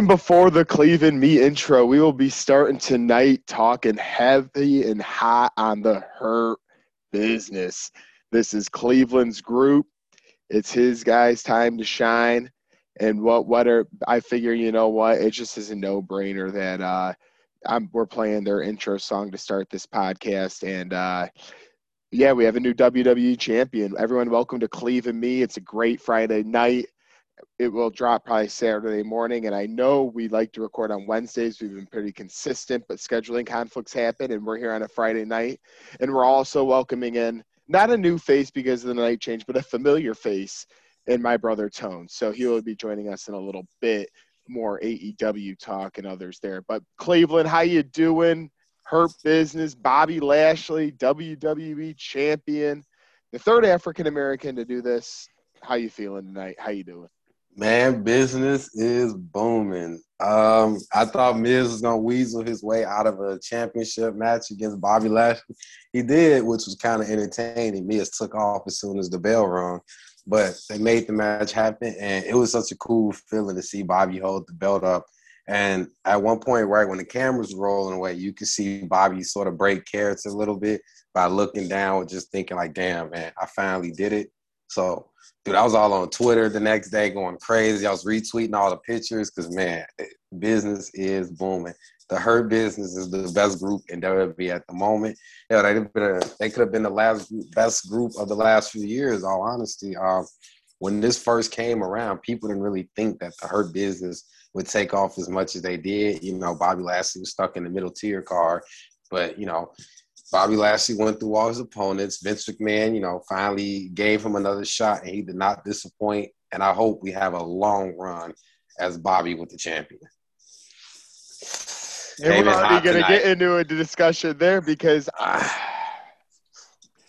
Even before the Cleveland me intro, we will be starting tonight talking heavy and hot on the hurt business. This is Cleveland's group. It's his guys' time to shine. And what what are I figure you know what it just is a no brainer that uh, I'm we're playing their intro song to start this podcast and uh, yeah we have a new WWE champion. Everyone, welcome to Cleveland Me. It's a great Friday night. It will drop probably Saturday morning, and I know we like to record on Wednesdays. We've been pretty consistent, but scheduling conflicts happen, and we're here on a Friday night. And we're also welcoming in not a new face because of the night change, but a familiar face in my brother Tone. So he will be joining us in a little bit more AEW talk and others there. But Cleveland, how you doing? Hurt business. Bobby Lashley, WWE champion, the third African American to do this. How you feeling tonight? How you doing? Man, business is booming. Um, I thought Miz was gonna weasel his way out of a championship match against Bobby Lashley. He did, which was kind of entertaining. Miz took off as soon as the bell rung but they made the match happen, and it was such a cool feeling to see Bobby hold the belt up. And at one point, right when the camera's rolling away, you could see Bobby sort of break character a little bit by looking down, and just thinking like, "Damn, man, I finally did it." So, dude, I was all on Twitter the next day going crazy. I was retweeting all the pictures because, man, business is booming the Hurt Business is the best group in WWE at the moment. Yeah, they they could have been the last best group of the last few years. All honesty, uh, when this first came around, people didn't really think that the Hurt Business would take off as much as they did. You know, Bobby Lashley was stuck in the middle tier car, but you know. Bobby Lashley went through all his opponents. Vince McMahon, you know, finally gave him another shot, and he did not disappoint. And I hope we have a long run as Bobby with the champion. And we're already going to get into a discussion there because. Uh,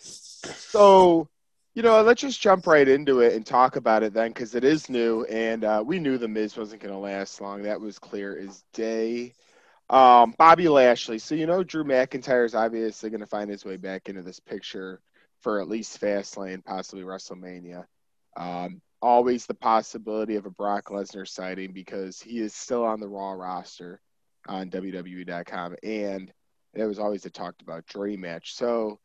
so, you know, let's just jump right into it and talk about it then because it is new. And uh, we knew The Miz wasn't going to last long. That was clear as day. Um, Bobby Lashley. So, you know, Drew McIntyre is obviously going to find his way back into this picture for at least Fastlane, possibly WrestleMania. Um, always the possibility of a Brock Lesnar sighting because he is still on the Raw roster on WWE.com, and it was always a talked about dream match. So,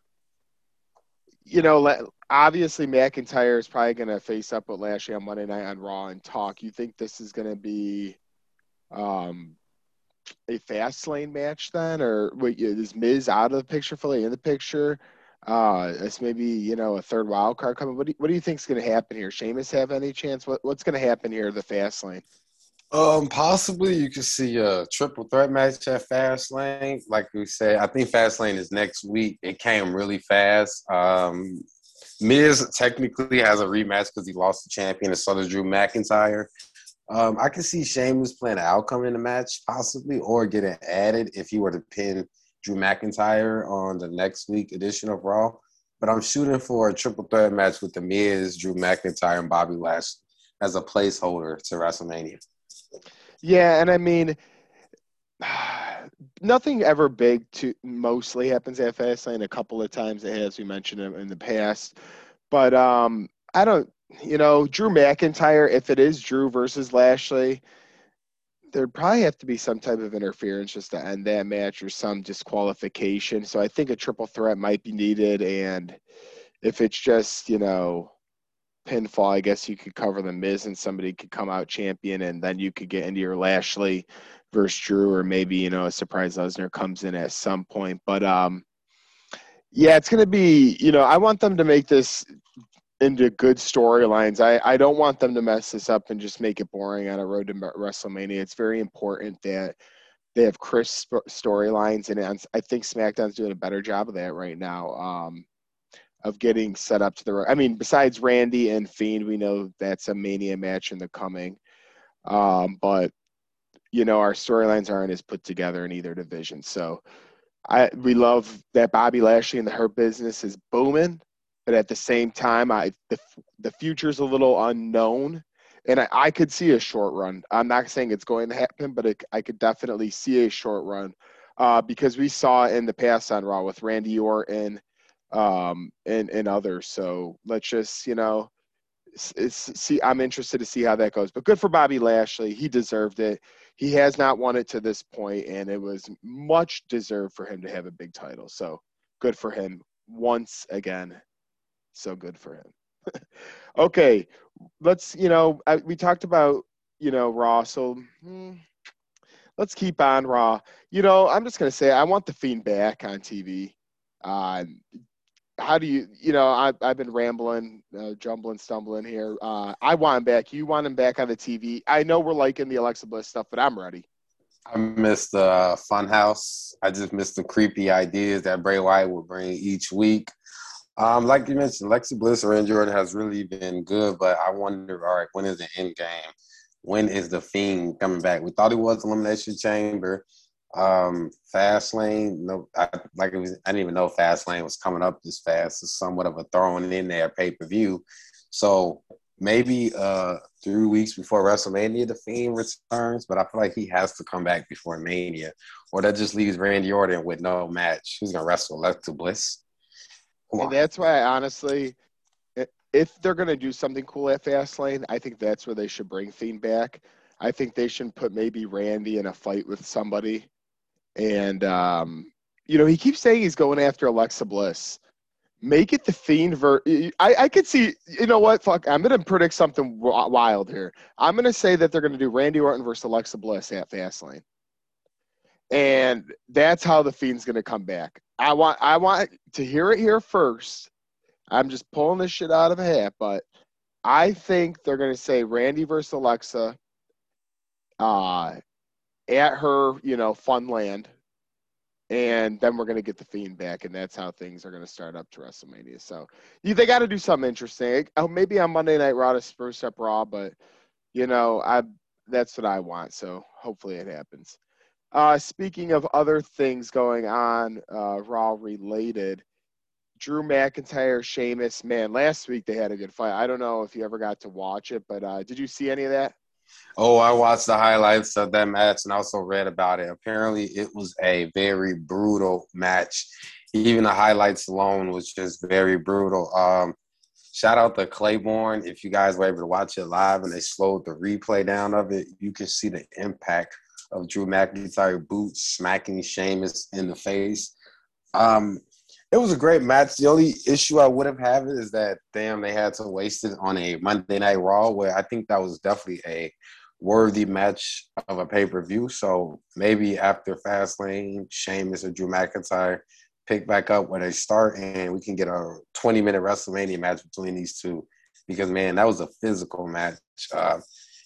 you know, obviously McIntyre is probably going to face up with Lashley on Monday Night on Raw and talk. You think this is going to be um, a fast lane match then, or wait, is Miz out of the picture, fully in the picture? Uh, it's maybe you know a third wild card coming. What do you, what do you think is going to happen here? Sheamus have any chance? What what's going to happen here? The fast lane. Um, possibly you could see a triple threat match at Fastlane. Like we said, I think Fastlane is next week. It came really fast. Um, Miz technically has a rematch because he lost the champion, and so does Drew McIntyre. Um, I can see Sheamus playing an outcome in the match, possibly, or getting added if he were to pin Drew McIntyre on the next week edition of Raw. But I'm shooting for a triple threat match with the Miz, Drew McIntyre, and Bobby Lashley as a placeholder to WrestleMania. Yeah, and I mean, nothing ever big to mostly happens at Fastlane. A couple of times it has, we mentioned it in the past, but um, I don't. You know, Drew McIntyre. If it is Drew versus Lashley, there'd probably have to be some type of interference just to end that match or some disqualification. So I think a triple threat might be needed. And if it's just, you know, pinfall, I guess you could cover the Miz and somebody could come out champion, and then you could get into your Lashley versus Drew, or maybe you know a surprise Lesnar comes in at some point. But um, yeah, it's gonna be you know I want them to make this into good storylines. I I don't want them to mess this up and just make it boring on a road to WrestleMania. It's very important that they have crisp storylines, and I think SmackDown's doing a better job of that right now. Um, of getting set up to the. I mean, besides Randy and Fiend, we know that's a Mania match in the coming. Um, but you know, our storylines aren't as put together in either division. So, I we love that Bobby Lashley and the Hurt Business is booming, but at the same time, I the the future's a little unknown. And I, I could see a short run. I'm not saying it's going to happen, but it, I could definitely see a short run uh, because we saw in the past on Raw with Randy Orton um, and and others. So let's just you know, see, I'm interested to see how that goes. But good for Bobby Lashley. He deserved it. He has not won it to this point, and it was much deserved for him to have a big title. So good for him once again. So good for him. okay, let's. You know, I, we talked about you know Raw. So. Hmm, let's keep on Raw. You know, I'm just gonna say I want the Fiend back on TV. Uh, how do you, you know, I, I've been rambling, uh, jumbling, stumbling here. Uh, I want him back. You want him back on the TV. I know we're liking the Alexa Bliss stuff, but I'm ready. I missed the uh, Funhouse. I just missed the creepy ideas that Bray Wyatt would bring each week. Um, like you mentioned, Alexa Bliss or Orton has really been good, but I wonder, all right, when is the end game? When is the Fiend coming back? We thought it was Elimination Chamber. Um, Fastlane, no, I, like it was, I didn't even know Fastlane was coming up this fast. It's somewhat of a throwing in there pay per view. So maybe uh three weeks before WrestleMania, the Fiend returns, but I feel like he has to come back before Mania, or that just leaves Randy Orton with no match. Who's gonna wrestle Alexa Bliss? And that's why, honestly, if they're gonna do something cool at Fastlane, I think that's where they should bring Fiend back. I think they should put maybe Randy in a fight with somebody and um, you know he keeps saying he's going after Alexa Bliss. Make it the Fiend ver. I I could see. You know what? Fuck. I'm gonna predict something wild here. I'm gonna say that they're gonna do Randy Orton versus Alexa Bliss at Fastlane, and that's how the Fiend's gonna come back. I want I want to hear it here first. I'm just pulling this shit out of a hat, but I think they're gonna say Randy versus Alexa. Uh, at her, you know, fun land. And then we're going to get the Fiend back, and that's how things are going to start up to WrestleMania. So they got to do something interesting. Oh, maybe on Monday Night Raw to spruce up Raw, but you know, I that's what I want. So hopefully it happens. Uh, speaking of other things going on, uh, Raw related, Drew McIntyre, Sheamus, man, last week they had a good fight. I don't know if you ever got to watch it, but uh, did you see any of that? Oh, I watched the highlights of that match and also read about it. Apparently, it was a very brutal match. Even the highlights alone was just very brutal. Um, shout out to Claiborne. If you guys were able to watch it live and they slowed the replay down of it, you can see the impact of Drew McIntyre boots smacking Sheamus in the face. Um, it was a great match. The only issue I would have had is that damn they had to waste it on a Monday Night Raw where I think that was definitely a worthy match of a pay per view. So maybe after Fastlane, Sheamus and Drew McIntyre pick back up where they start, and we can get a 20 minute WrestleMania match between these two. Because man, that was a physical match. Uh,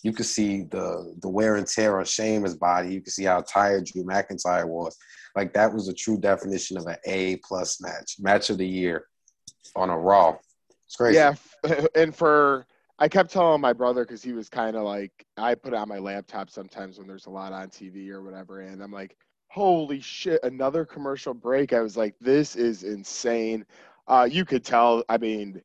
you could see the the wear and tear on Sheamus' body. You could see how tired Drew McIntyre was. Like that was a true definition of an A plus match, match of the year on a Raw. It's crazy. Yeah, and for I kept telling my brother because he was kind of like I put on my laptop sometimes when there's a lot on TV or whatever, and I'm like, holy shit, another commercial break. I was like, this is insane. Uh, you could tell. I mean,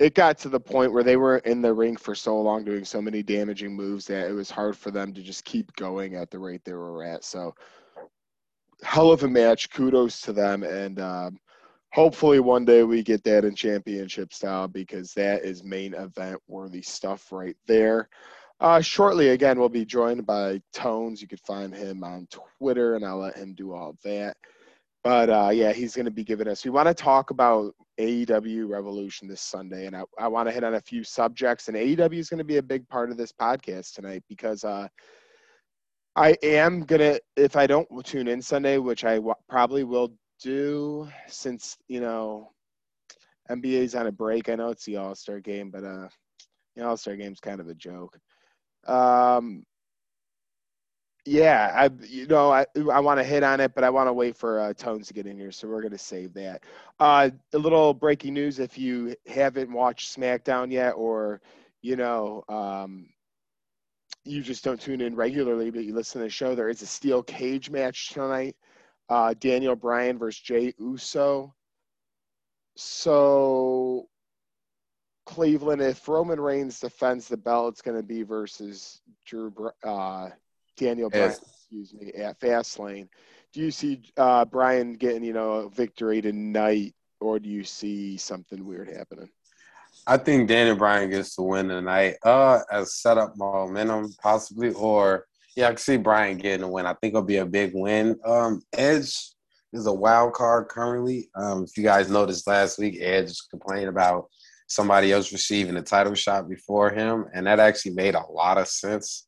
it got to the point where they were in the ring for so long doing so many damaging moves that it was hard for them to just keep going at the rate they were at. So hell of a match. Kudos to them, and um, hopefully one day we get that in championship style because that is main event worthy stuff right there. Uh, shortly, again, we'll be joined by Tones. You could find him on Twitter, and I'll let him do all that. But uh, yeah, he's going to be giving us. We want to talk about AEW Revolution this Sunday, and I, I want to hit on a few subjects. And AEW is going to be a big part of this podcast tonight because uh, I am gonna if I don't tune in Sunday, which I w- probably will do, since you know NBA's on a break. I know it's the All Star game, but uh, the All Star game's kind of a joke. Um, yeah, I you know I I want to hit on it, but I want to wait for uh, Tones to get in here, so we're gonna save that. Uh, a little breaking news: if you haven't watched SmackDown yet, or you know um, you just don't tune in regularly, but you listen to the show, there is a steel cage match tonight. Uh, Daniel Bryan versus Jey Uso. So Cleveland, if Roman Reigns defends the belt, it's going to be versus Drew uh, Daniel Bryan, yes. excuse me, at Fastlane. Do you see uh, Bryan getting you know a victory tonight, or do you see something weird happening? I think Daniel Bryan gets to win tonight. Uh, as set up momentum possibly, or yeah, I can see Bryan getting a win. I think it'll be a big win. Um, Edge is a wild card currently. Um, if you guys noticed last week, Edge complained about somebody else receiving a title shot before him, and that actually made a lot of sense.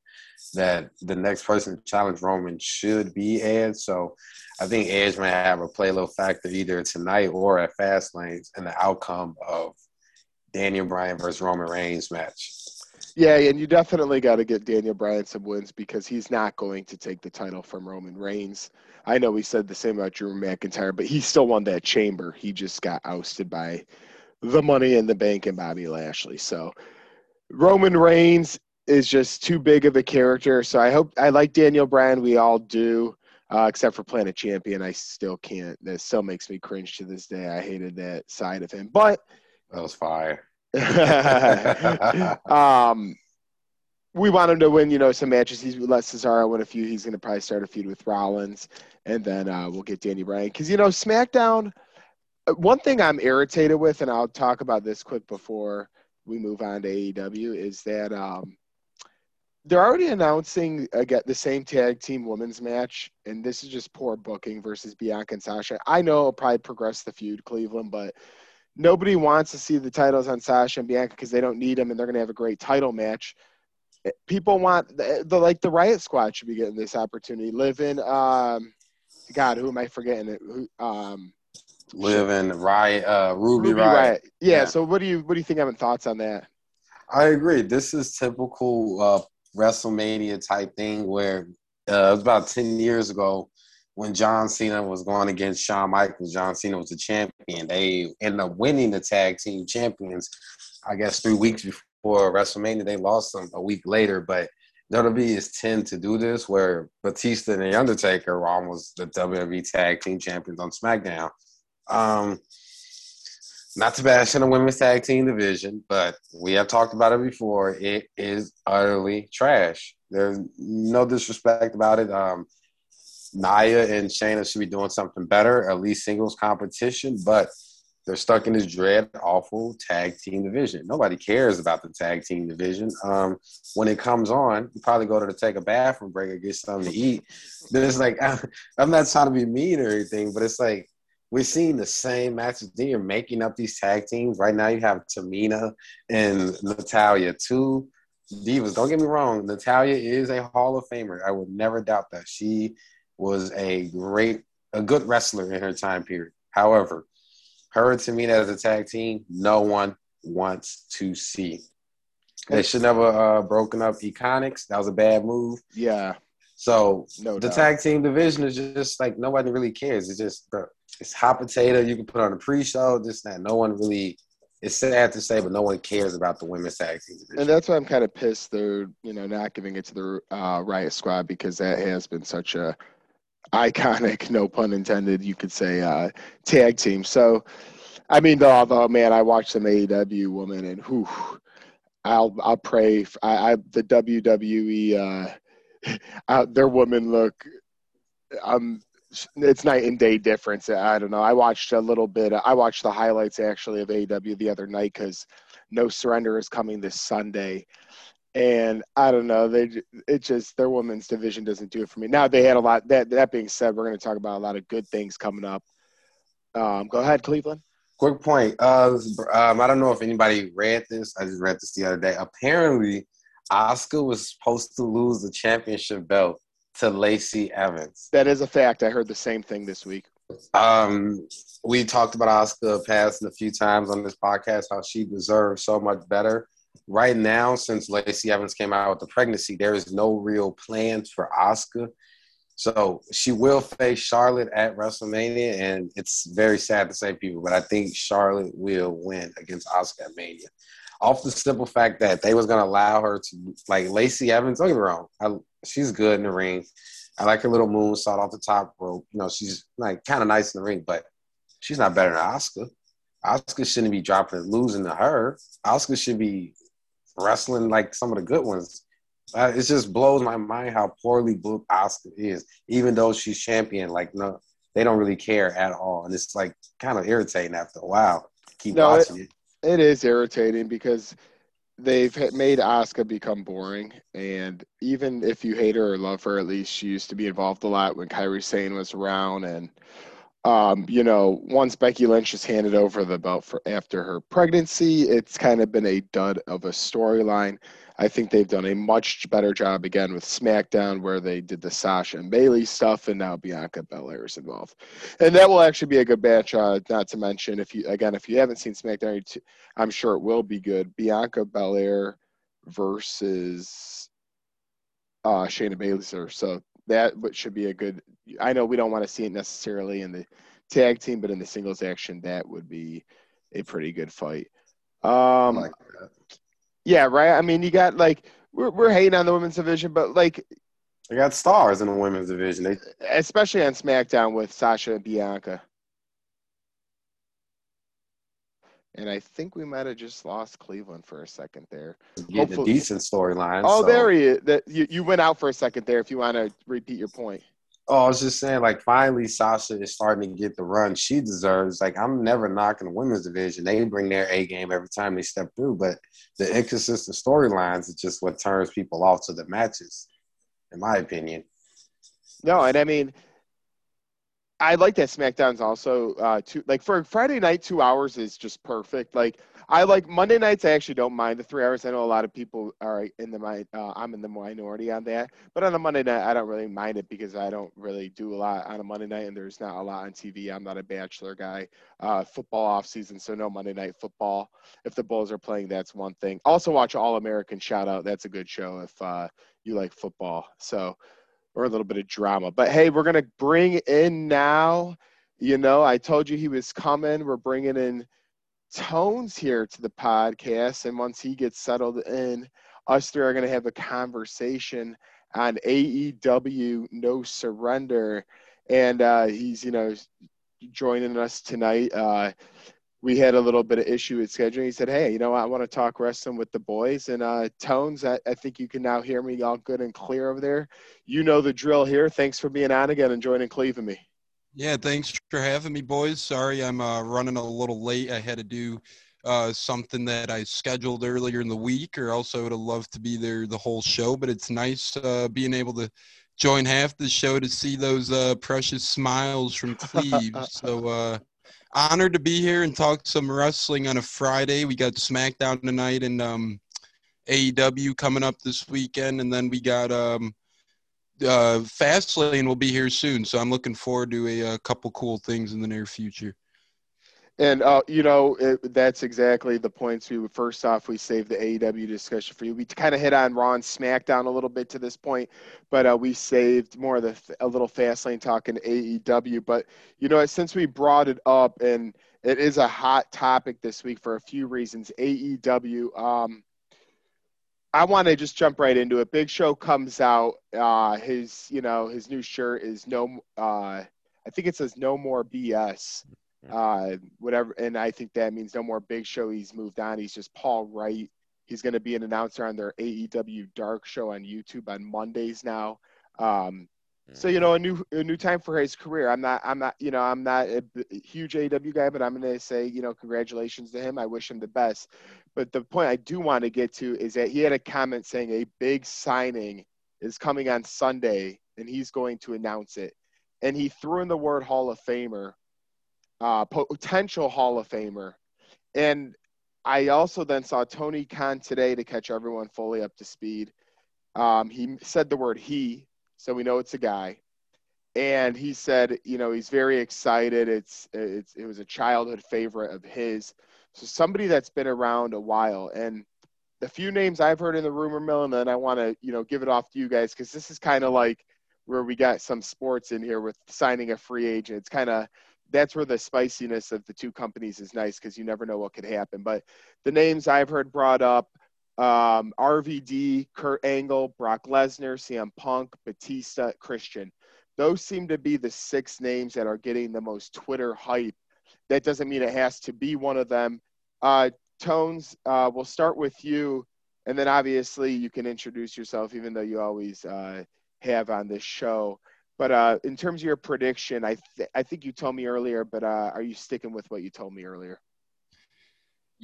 That the next person to challenge Roman should be Edge. So I think Edge may have a play little factor either tonight or at Fast Fastlane and the outcome of Daniel Bryan versus Roman Reigns match. Yeah, and you definitely got to get Daniel Bryan some wins because he's not going to take the title from Roman Reigns. I know we said the same about Drew McIntyre, but he still won that chamber. He just got ousted by the Money in the Bank and Bobby Lashley. So Roman Reigns is just too big of a character. So I hope I like Daniel Bryan. We all do, uh, except for Planet Champion. I still can't. That still makes me cringe to this day. I hated that side of him, but that was fire. um, we want him to win, you know, some matches. He's let Cesaro win a few. He's going to probably start a feud with Rollins, and then uh, we'll get Danny Bryan. Because you know, SmackDown. Uh, one thing I'm irritated with, and I'll talk about this quick before we move on to AEW, is that um, they're already announcing again the same tag team women's match, and this is just poor booking versus Bianca and Sasha. I know it'll probably progress the feud, Cleveland, but nobody wants to see the titles on Sasha and Bianca because they don't need them and they're going to have a great title match. People want the, the, like the Riott Squad should be getting this opportunity. Live in, um, God, who am I forgetting? It? Who, um, Live in Riot, uh, Ruby, Ruby Riott. Riot. Yeah, yeah, So what do you what do you think? Having thoughts on that? I agree. This is typical uh, WrestleMania type thing where uh, it was about ten years ago when John Cena was going against Shawn Michaels, John Cena was the champion. They ended up winning the tag team champions, I guess, three weeks before WrestleMania. They lost them a week later, but WWE is tend to do this where Batista and The Undertaker were almost the WWE tag team champions on SmackDown. Um, not to bash in the women's tag team division, but we have talked about it before. It is utterly trash. There's no disrespect about it. Um, Nia and Shayna should be doing something better, at least singles competition, but they're stuck in this dread, awful tag team division. Nobody cares about the tag team division. Um, when it comes on, you probably go to the take a bathroom break or get something to eat. Then it's like, I'm not trying to be mean or anything, but it's like, we're seeing the same matches. Then you're making up these tag teams. Right now, you have Tamina and Natalya, two divas. Don't get me wrong, Natalya is a Hall of Famer. I would never doubt that. She was a great, a good wrestler in her time period. However, her and Tamina as a tag team, no one wants to see. They should never uh, broken up IIconics. That was a bad move. Yeah. So no the doubt. tag team division is just like nobody really cares. It's just bro, it's hot potato. You can put on a pre-show. Just that no one really. It's sad to say, but no one cares about the women's tag team division. And that's why I'm kind of pissed they're you know not giving it to the uh, Riott Squad because that has been such a iconic, no pun intended, you could say, uh, tag team. So, I mean, although man, I watched some AEW woman, and whew, I'll I'll pray. For, I, I the WWE, uh, their women look. Um, it's night and day difference. I don't know. I watched a little bit. I watched the highlights actually of AEW the other night because No Surrender is coming this Sunday, and I don't know. They it just their women's division doesn't do it for me. Now they had a lot. That that being said, we're going to talk about a lot of good things coming up. Um, go ahead, Cleveland. Quick point. Uh, um, I don't know if anybody read this. I just read this the other day. Apparently, Asuka was supposed to lose the championship belt to Lacey Evans. That is a fact. I heard the same thing this week. Um, we talked about Asuka passing a few times on this podcast, how she deserves so much better right now, since Lacey Evans came out with the pregnancy, there is no real plans for Asuka. So she will face Charlotte at WrestleMania, and it's very sad to say, people, but I think Charlotte will win against Asuka at Mania. Off the simple fact that they was gonna allow her to like Lacey Evans. Don't get me wrong, I, she's good in the ring. I like her little moonsault off the top rope. You know, she's like kind of nice in the ring, but she's not better than Asuka. Asuka shouldn't be dropping losing to her. Asuka should be wrestling like some of the good ones. Uh, it just blows my mind how poorly booked Asuka is, even though she's champion. Like no, they don't really care at all, and it's like kind of irritating after a while. Keep no, watching it, it. It is irritating because they've made Asuka become boring, and even if you hate her or love her, at least she used to be involved a lot when Kairi Sane was around, and um, you know, once Becky Lynch has handed over the belt for after her pregnancy, it's kind of been a dud of a storyline. I think they've done a much better job again with SmackDown, where they did the Sasha and Bayley stuff, and now Bianca Belair is involved, and that will actually be a good match. Uh, not to mention, if you again, if you haven't seen SmackDown, I'm sure it will be good. Bianca Belair versus uh, Shayna Baszler, so that should be a good. I know we don't want to see it necessarily in the tag team, but in the singles action, that would be a pretty good fight. Um, like yeah, right. I mean, you got like we're we're hating on the women's division, but like they got stars in the women's division, they... especially on SmackDown with Sasha and Bianca. And I think we might have just lost Cleveland for a second there. Getting a decent storyline. Oh, so. there he is. That you, you went out for a second there. If you want to repeat your point. Oh, I was just saying, like, finally, Sasha is starting to get the run she deserves. Like, I'm never knocking the women's division. They bring their A game every time they step through, but the inconsistent storylines is just what turns people off to the matches, in my opinion. No, and I mean, I like that SmackDown's also uh two like for Friday night two hours is just perfect. Like I like Monday nights. I actually don't mind the three hours. I know a lot of people are in the mind. Uh, I'm in the minority on that. But on a Monday night, I don't really mind it because I don't really do a lot on a Monday night, and there's not a lot on TV. I'm not a bachelor guy. Uh, football off season, so no Monday night football. If the Bulls are playing, that's one thing. Also watch All American Shout Out. That's a good show if uh, you like football. So or a little bit of drama. But hey, we're gonna bring in now. You know, I told you he was coming. We're bringing in Tones here to the podcast, and once he gets settled in, us three are gonna have a conversation on AEW No Surrender, and uh, he's you know joining us tonight. Uh, we had a little bit of issue with scheduling. He said, "Hey, you know, I want to talk wrestling with the boys." And uh, Tones, I, I, think you can now hear me all good and clear over there. You know the drill here. Thanks for being on again and joining Cleve and me. Yeah, thanks for having me, boys. Sorry, I'm uh, running a little late. I had to do uh, something that I scheduled earlier in the week, or else I would have loved to be there the whole show. But it's nice uh, being able to join half the show to see those uh, precious smiles from Cleve. so uh, honored to be here and talk some wrestling on a Friday. We got SmackDown tonight and um, AEW coming up this weekend, and then we got um, uh, Fastlane will be here soon. So I'm looking forward to a, a couple cool things in the near future. And uh, you know it, that's exactly the points we first off we saved the AEW discussion for you. We kind of hit on Raw and SmackDown a little bit to this point, but uh, we saved more of the a little fast lane talk in AEW. But you know since we brought it up and it is a hot topic this week for a few reasons. AEW. Um, I want to just jump right into it. Big Show comes out. Uh, his you know his new shirt is no. Uh, I think it says no more BS uh, whatever. And I think that means no more Big Show. He's moved on. He's just Paul Wright. He's going to be an announcer on their AEW Dark show on YouTube on Mondays now. Um, so you know, a new a new time for his career. I'm not I'm not you know I'm not a huge AEW guy, but I'm going to say you know congratulations to him. I wish him the best. But the point I do want to get to is that he had a comment saying a big signing is coming on Sunday, and he's going to announce it. And he threw in the word Hall of Famer, uh, potential Hall of Famer. And I also then saw Tony Khan today to catch everyone fully up to speed. Um, he said the word he, so we know it's a guy. And he said, you know, he's very excited. It's, it's it was a childhood favorite of his. So somebody that's been around a while. And the few names I've heard in the rumor mill, and then I want to, you know, give it off to you guys because this is kind of like where we got some sports in here with signing a free agent. It's kind of that's where the spiciness of the two companies is nice because you never know what could happen. But the names I've heard brought up um, RVD, Kurt Angle, Brock Lesnar, CM Punk, Batista, Christian. Those seem to be the six names that are getting the most Twitter hype. That doesn't mean it has to be one of them. Uh, Tones, uh, we'll start with you, and then obviously you can introduce yourself, even though you always uh, have on this show. But uh, in terms of your prediction, I th- I think you told me earlier, but uh, are you sticking with what you told me earlier?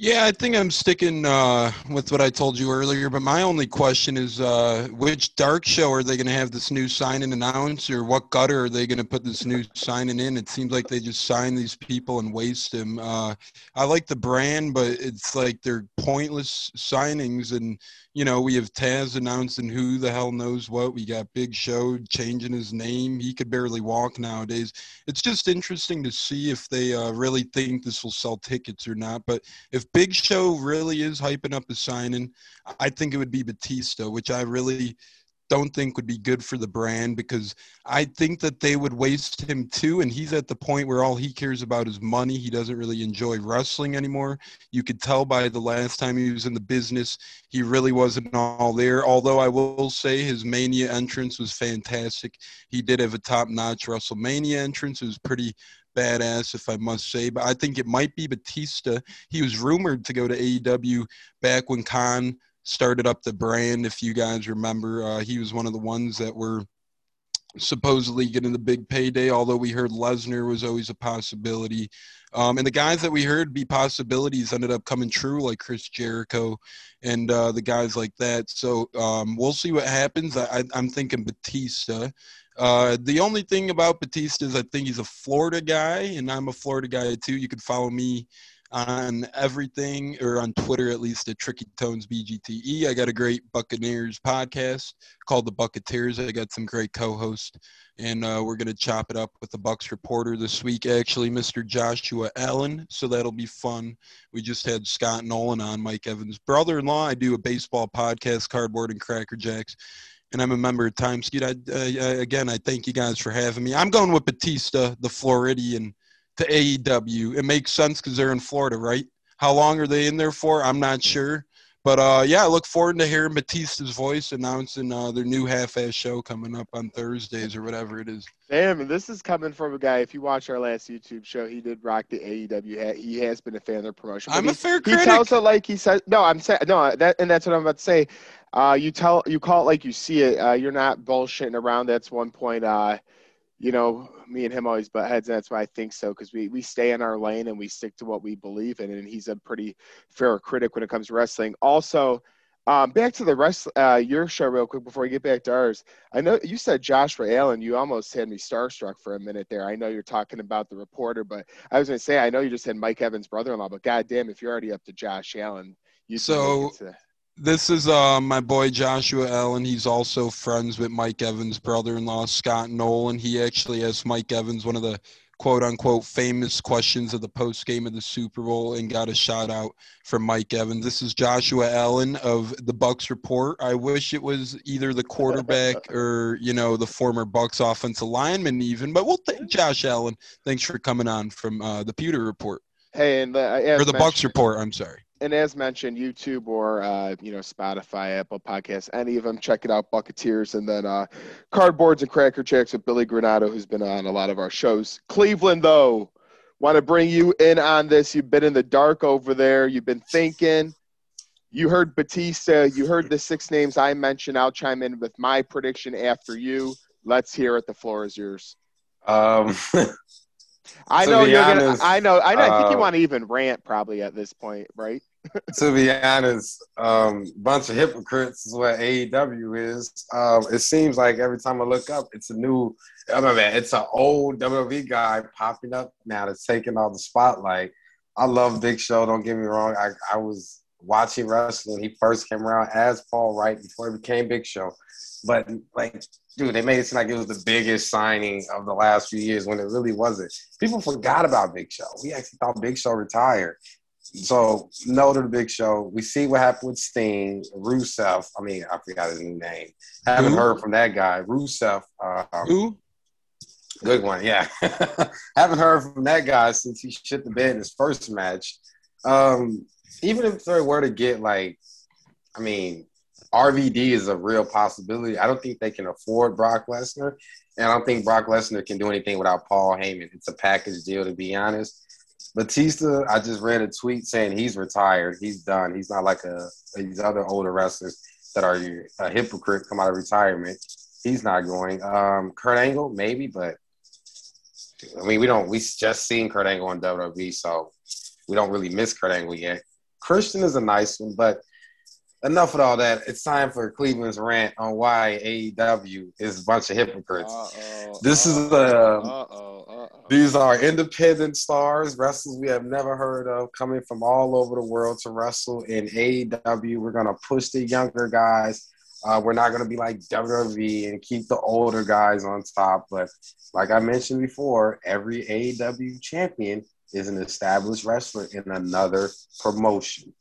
Yeah, I think I'm sticking uh, with what I told you earlier. But my only question is, uh, which dark show are they going to have this new sign and announce, or what gutter are they going to put this new signing in? It seems like they just sign these people and waste them. Uh, I like the brand, but it's like they're pointless signings. And you know, we have Taz announcing who the hell knows what. We got Big Show changing his name. He could barely walk nowadays. It's just interesting to see if they uh, really think this will sell tickets or not. But if Big Show really is hyping up a signing, I think it would be Batista, which I really don't think would be good for the brand because I think that they would waste him too. And he's at the point where all he cares about is money. He doesn't really enjoy wrestling anymore. You could tell by the last time he was in the business, he really wasn't all there. Although I will say his Mania entrance was fantastic. He did have a top notch WrestleMania entrance. It was pretty badass, if I must say. But I think it might be Batista. He was rumored to go to AEW back when Khan started up the brand. If you guys remember, uh, he was one of the ones that were supposedly getting the big payday. Although we heard Lesnar was always a possibility, um, and the guys that we heard be possibilities ended up coming true, like Chris Jericho and uh, the guys like that. So um, we'll see what happens. I, am thinking Batista. Uh, the only thing about Batista is I think he's a Florida guy, and I'm a Florida guy too. You can follow me on everything or on Twitter at least at Tricky Tones BGTE. I got a great Buccaneers podcast called The Bucketeers. I got some great co-hosts, and uh, we're gonna chop it up with the Bucs reporter this week. Actually, Mr. Joshua Allen, so that'll be fun. We just had Scott Nolan on, Mike Evans' brother-in-law. I do a baseball podcast, Cardboard and Cracker Jacks. And I'm a member of Time. I, uh, again, I thank you guys for having me. I'm going with Batista, the Floridian to AEW. It makes sense because they're in Florida, right? How long are they in there for? I'm not sure. But uh, yeah, I look forward to hearing Batista's voice announcing uh, their new half-ass show coming up on Thursdays or whatever it is. Damn, and this is coming from a guy. If you watch our last YouTube show, he did rock the AEW hat. He has been a fan of the promotion. I'm he, a fair critic. He tells it like he says. No, I'm saying no. That and that's what I'm about to say. Uh, you tell you call it like you see it. Uh, you're not bullshitting around. That's one point. You know, me and him always butt heads, and that's why I think so because we we stay in our lane and we stick to what we believe in, and he's a pretty fair critic when it comes to wrestling. Also, um, back to the rest uh, your show real quick before we get back to ours. I know you said Joshua Allen. You almost had me starstruck for a minute there. I know you're talking about the reporter, but I was going to say I know you just had Mike Evans' brother-in-law, but goddamn, if you're already up to Josh Allen, you so this is uh, my boy Joshua Allen. He's also friends with Mike Evans' brother-in-law Scott Nolan. He actually asked Mike Evans one of the quote unquote famous questions of the post game of the Super Bowl and got a shout out from Mike Evans. This is Joshua Allen of the Bucs Report. I wish it was either the quarterback or you know the former Bucs offensive lineman even, but we'll thank Josh Allen. Thanks for coming on from uh, the Pewter Report. Hey, and uh, or the Bucs Report. I'm sorry and as mentioned, YouTube or uh, you know Spotify, Apple Podcasts, any of them, check it out. Bucketeers, and then uh, Cardboards and Cracker Jacks with Billy Granado, who's been on a lot of our shows. Cleveland, though, want to bring you in on this. You've been in the dark over there. You've been thinking. You heard Batista. You heard the six names I mentioned. I'll chime in with my prediction after you. Let's hear it. The floor is yours. Um, I know you're honest, gonna. I know. I know. I think you uh, want to even rant probably at this point, right? To be honest, um, bunch of hypocrites is what AEW is. Um, it seems like every time I look up, it's a new. I mean, it's an old WWE guy popping up now that's taking all the spotlight. I love Big Show. Don't get me wrong. I, I was watching wrestling he first came around as Paul White before he became Big Show. But like, dude, they made it seem like it was the biggest signing of the last few years when it really wasn't. People forgot about Big Show. We actually thought Big Show retired. So no to the Big Show. We see what happened with Sting, Rusev. I mean, I forgot his name. Haven't Who? heard from that guy, Rusev. Um, Who? Good one, yeah. Haven't heard from that guy since he shit the bed in his first match. Um, even if they were to get like, I mean, RVD is a real possibility. I don't think they can afford Brock Lesnar, and I don't think Brock Lesnar can do anything without Paul Heyman. It's a package deal, to be honest. Batista, I just read a tweet saying he's retired. He's done. He's not like a these other older wrestlers that are a hypocrite come out of retirement. He's not going. Um, Kurt Angle, maybe, but I mean, we don't. We just seen Kurt Angle on WWE, so we don't really miss Kurt Angle yet. Christian is a nice one, but enough of all that. It's time for Cleveland's rant on why AEW is a bunch of hypocrites. Uh-oh, this uh-oh, is the. These are independent stars, wrestlers we have never heard of, coming from all over the world to wrestle in AEW. We're gonna push the younger guys. Uh, we're not gonna be like WWE and keep the older guys on top. But like I mentioned before, every AEW champion is an established wrestler in another promotion.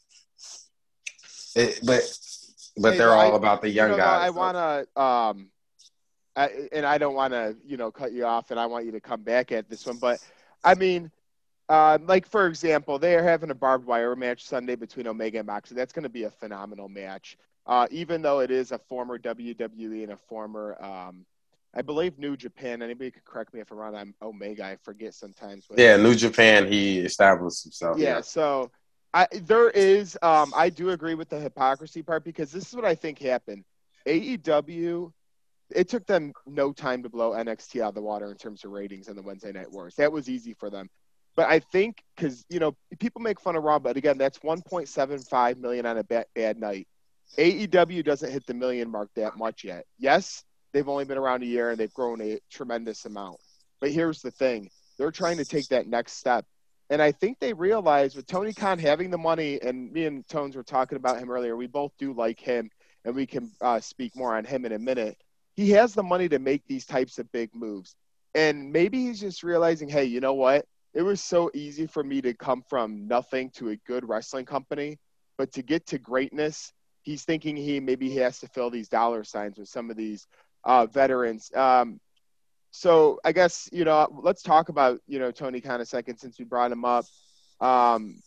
It, but but hey, they're all I, about the young you know, guys. I want to, um, I, and I don't want to, you know, cut you off, and I want you to come back at this one. But I mean, uh, like for example, they are having a barbed wire match Sunday between Omega and Moxley. That's going to be a phenomenal match. Uh, even though it is a former WWE and a former, um, I believe New Japan. Anybody could correct me if I'm wrong. I'm Omega. I forget sometimes. Yeah, New Japan. He established himself. Yeah. yeah. So I there is um I do agree with the hypocrisy part because this is what I think happened. AEW it took them no time to blow NXT out of the water in terms of ratings and the Wednesday Night Wars. That was easy for them. But I think because you know people make fun of Raw, but again, that's 1.75 million on a bad, bad night. AEW doesn't hit the million mark that much yet. Yes, they've only been around a year and they've grown a tremendous amount. But here's the thing: they're trying to take that next step. And I think they realize with Tony Khan having the money, and me and Tones were talking about him earlier. We both do like him, and we can uh, speak more on him in a minute. He has the money to make these types of big moves, and maybe he's just realizing, hey, you know what? It was so easy for me to come from nothing to a good wrestling company, but to get to greatness, he's thinking he maybe he has to fill these dollar signs with some of these uh, veterans. Um, so I guess you know let's talk about you know Tony kind of second since we brought him up. Um,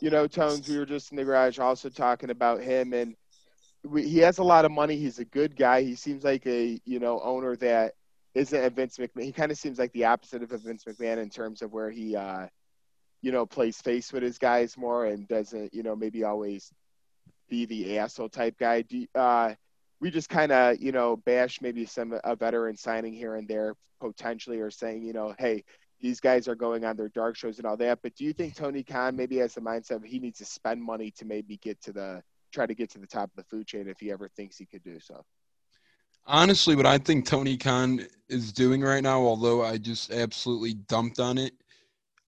you know, Tones, we were just in the garage also talking about him, and he has a lot of money. He's a good guy. He seems like a you know owner that isn't a Vince McMahon. He kind of seems like the opposite of a Vince McMahon in terms of where he uh, you know plays face with his guys more and doesn't you know maybe always be the asshole type guy. Do, uh, we just kind of you know bash maybe some a veteran signing here and there potentially or saying you know hey these guys are going on their dark shows and all that but do you think tony khan maybe has the mindset he needs to spend money to maybe get to the try to get to the top of the food chain if he ever thinks he could do so. Honestly what i think tony khan is doing right now although i just absolutely dumped on it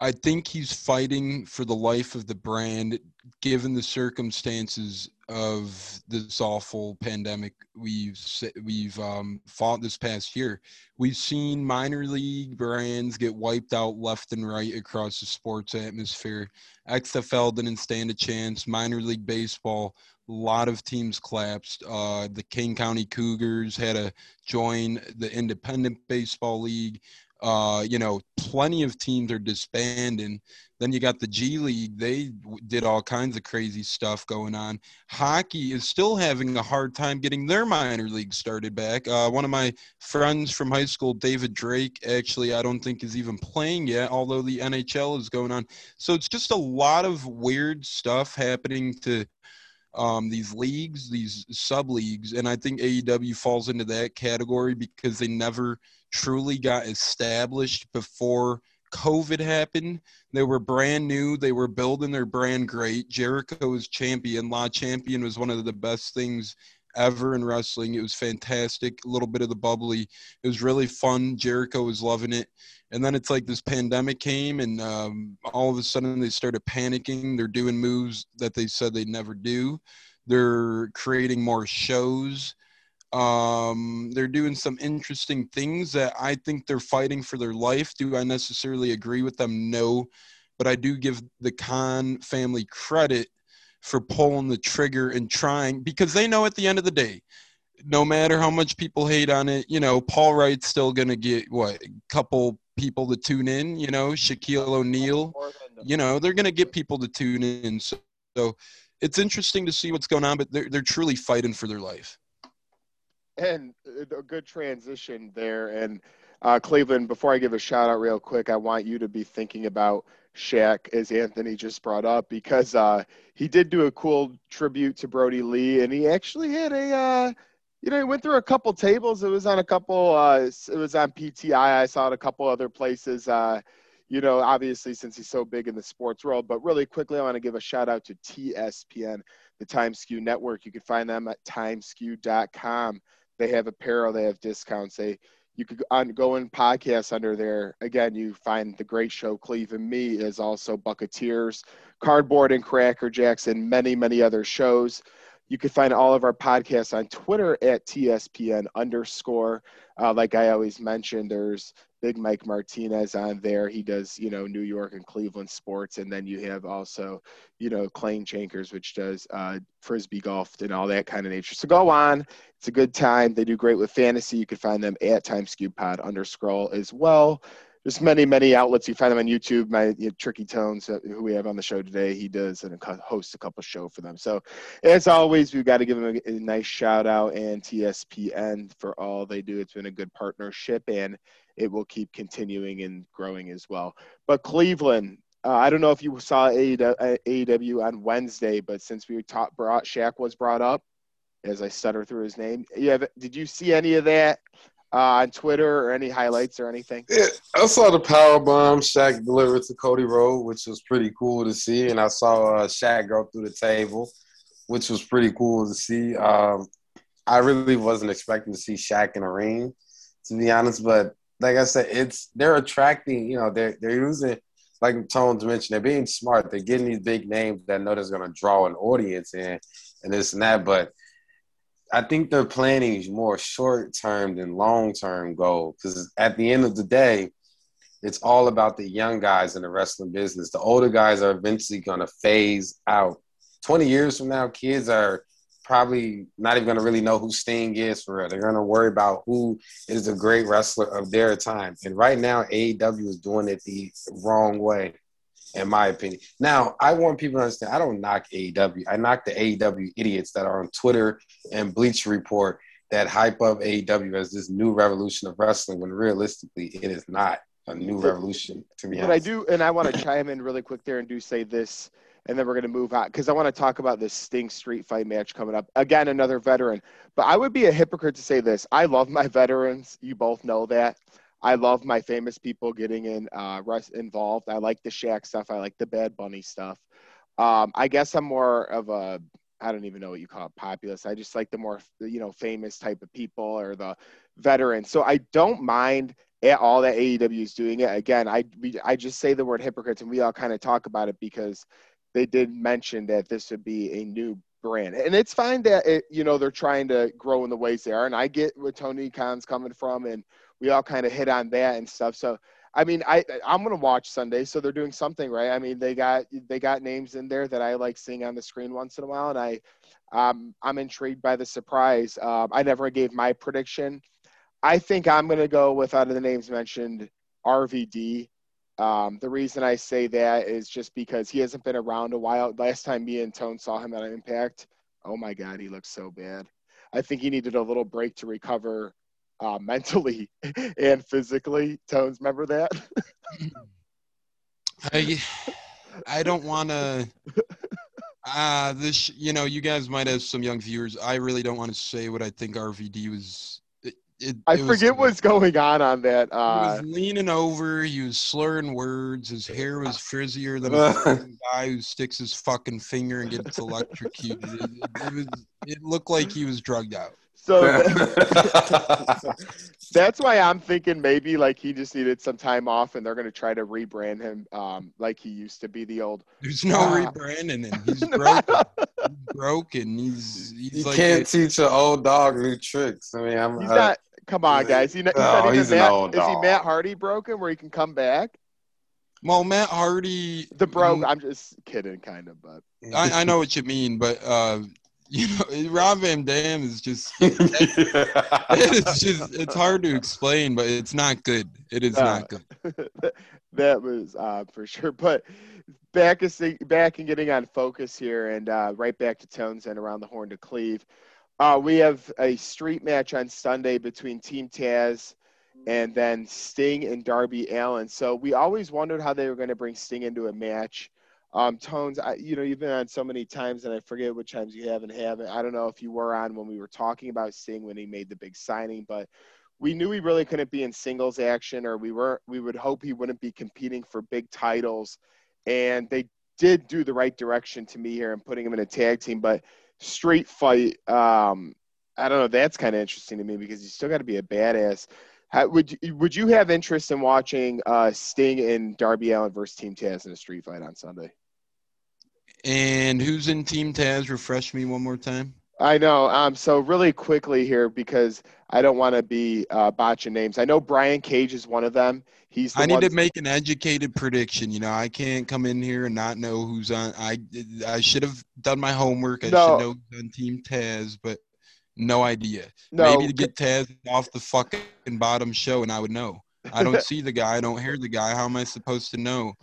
i think he's fighting for the life of the brand given the circumstances of this awful pandemic we've we've um, fought this past year. We've seen minor league brands get wiped out left and right across the sports atmosphere. XFL didn't stand a chance. Minor league baseball, a lot of teams collapsed. Uh, the Kane County Cougars had to join the Independent Baseball League. Uh, you know, plenty of teams are disbanding. Then you got the G League. They did all kinds of crazy stuff going on. Hockey is still having a hard time getting their minor league started back. Uh, one of my friends from high school, David Drake, actually, I don't think is even playing yet, although the NHL is going on. So it's just a lot of weird stuff happening to um, these leagues, these sub leagues, and I think AEW falls into that category because they never truly got established before COVID happened. They were brand new. They were building their brand great. Jericho was champion. Le Champion was one of the best things ever in wrestling. It was fantastic. A little bit of the bubbly. It was really fun. Jericho was loving it. And then it's like this pandemic came, and um, all of a sudden they started panicking. They're doing moves that they said they'd never do. They're creating more shows. Um, they're doing some interesting things that I think they're fighting for their life. Do I necessarily agree with them? No. But I do give the Khan family credit for pulling the trigger and trying because they know at the end of the day, no matter how much people hate on it, you know, Paul Wright's still going to get what a couple people to tune in, you know, Shaquille O'Neal, you know, they're going to get people to tune in. So, so it's interesting to see what's going on, but they're, they're truly fighting for their life. And a good transition there. And uh, Cleveland, before I give a shout out real quick, I want you to be thinking about Shaq, as Anthony just brought up, because uh, he did do a cool tribute to Brodie Lee, and he actually had a, uh, you know, he went through a couple tables. It was on a couple, uh, it was on PTI. I saw it a couple other places. Uh, you know, obviously since he's so big in the sports world. But really quickly, I want to give a shout out to TSPN, the Time Skew Network. You can find them at timeskew.com. They have apparel, they have discounts. They you could on go in podcasts under there. Again, you find the great show Cleve and me is also Bucketeers, Cardboard and Cracker Jackson, many many other shows. You can find all of our podcasts on Twitter at TSPN underscore. Uh, like I always mentioned, there's Big Mike Martinez on there. He does, you know, New York and Cleveland sports. And then you have also, you know, Clayne Chankers, which does uh, frisbee golf and all that kind of nature. So go on. It's a good time. They do great with fantasy. You can find them at Timeskew Pod underscroll as well there's many many outlets you find them on youtube my you know, tricky tones uh, who we have on the show today he does and hosts a couple show for them so as always we've got to give him a, a, nice shout out and tspn for all they do it's been a good partnership and it will keep continuing and growing as well but cleveland uh, I don't know if you saw AEW on Wednesday, but since we talked, brought Shaq was brought up, as I stutter through his name. Have, did you see any of that? uh, on Twitter or any highlights or anything? Yeah, I saw the power bomb Shaq delivered to Cody Rhodes, which was pretty cool to see, and I saw uh, Shaq go through the table, which was pretty cool to see. Um, I really wasn't expecting to see Shaq in a ring, to be honest, but like I said, it's they're attracting. You know, they're they're using like Tones mentioned, they're being smart. They're getting these big names that know that's going to draw an audience in, and this and that, but I think their planning is more short term than long term goal because at the end of the day, it's all about the young guys in the wrestling business. The older guys are eventually going to phase out. 20 years from now, kids are probably not even going to really know who Sting is for real. They're going to worry about who is a great wrestler of their time. And right now, AEW is doing it the wrong way in my opinion. Now, I want people to understand I don't knock AEW. I knock the AEW idiots that are on Twitter and Bleacher Report that hype up AEW as this new revolution of wrestling when realistically it is not a new revolution to me. But honest. I do, and I want to chime in really quick there and do say this, and then we're going to move on because I want to talk about this Sting Street Fight match coming up. Again, another veteran. But I would be a hypocrite to say this. I love my veterans. You both know that. I love my famous people getting in uh, involved. I like the Shaq stuff. I like the Bad Bunny stuff. Um, I guess I'm more of a I don't even know what you call it populist. I just like the more you know famous type of people or the veterans. So I don't mind at all that AEW is doing it. Again, I we, I just say the word hypocrites and we all kind of talk about it because they did mention that this would be a new brand. And it's fine that it, you know they're trying to grow in the ways they are. And I get where Tony Khan's coming from and we all kind of hit on that and stuff. So I mean, I I'm gonna watch Sunday, so they're doing something right. I mean, they got they got names in there that I like seeing on the screen once in a while, and I um, I'm intrigued by the surprise. Um, I never gave my prediction. I think I'm gonna go with out of the names mentioned, RVD. Um, the reason I say that is just because he hasn't been around a while. Last time me and Tone saw him at Impact, oh my God, he looks so bad. I think he needed a little break to recover uh, mentally and physically. Tones, remember that? I I don't want to. Uh, this you know you guys might have some young viewers. I really don't want to say what I think RVD was. It, I it forget was, what's going on on that. Uh, he was leaning over. He was slurring words. His hair was frizzier than a guy who sticks his fucking finger and gets electrocuted. It, it, was, it looked like he was drugged out. So that's why I'm thinking maybe like he just needed some time off, and they're going to try to rebrand him um, like he used to be the old. There's no uh, rebranding him. He's broken. he's broken. He's, he's you like can't a, teach an old dog new tricks. I mean, I'm he's uh, not. Come on, guys. He, he's, oh, he's Matt, an old dog. Is he Matt Hardy broken where he can come back? Well, Matt Hardy, the bro. I'm just kidding, kind of, but I, I know what you mean. But uh, you know, Rob Van Dam is just it's just it's hard to explain, but it's not good. It is uh, not good. that was uh, for sure. But back is back and getting on focus here, and uh, right back to Tones and around the horn to Cleve. Uh, we have a street match on Sunday between Team Taz and then Sting and Darby Allin. So we always wondered how they were going to bring Sting into a match. Um, Tones, I, you know, you've been on so many times, and I forget which times you have and haven't. I don't know if you were on when we were talking about Sting when he made the big signing, but we knew he really couldn't be in singles action, or we were we would hope he wouldn't be competing for big titles, and they did do the right direction to me here and putting him in a tag team. But street fight, um, I don't know. That's kind of interesting to me because you still got to be a badass. How, would you, would you have interest in watching uh, Sting and Darby Allin versus Team Taz in a street fight on Sunday? And who's in Team Taz? Refresh me one more time. I know. Um, so really quickly here because I don't want to be uh, botching names. I know Brian Cage is one of them. He's. The I need to make an educated prediction. You know, I can't come in here and not know who's on. I I should have done my homework. I no. should know who's on Team Taz, but no idea. No. Maybe to get Taz off the fucking bottom show, and I would know. I don't see the guy. I don't hear the guy. How am I supposed to know?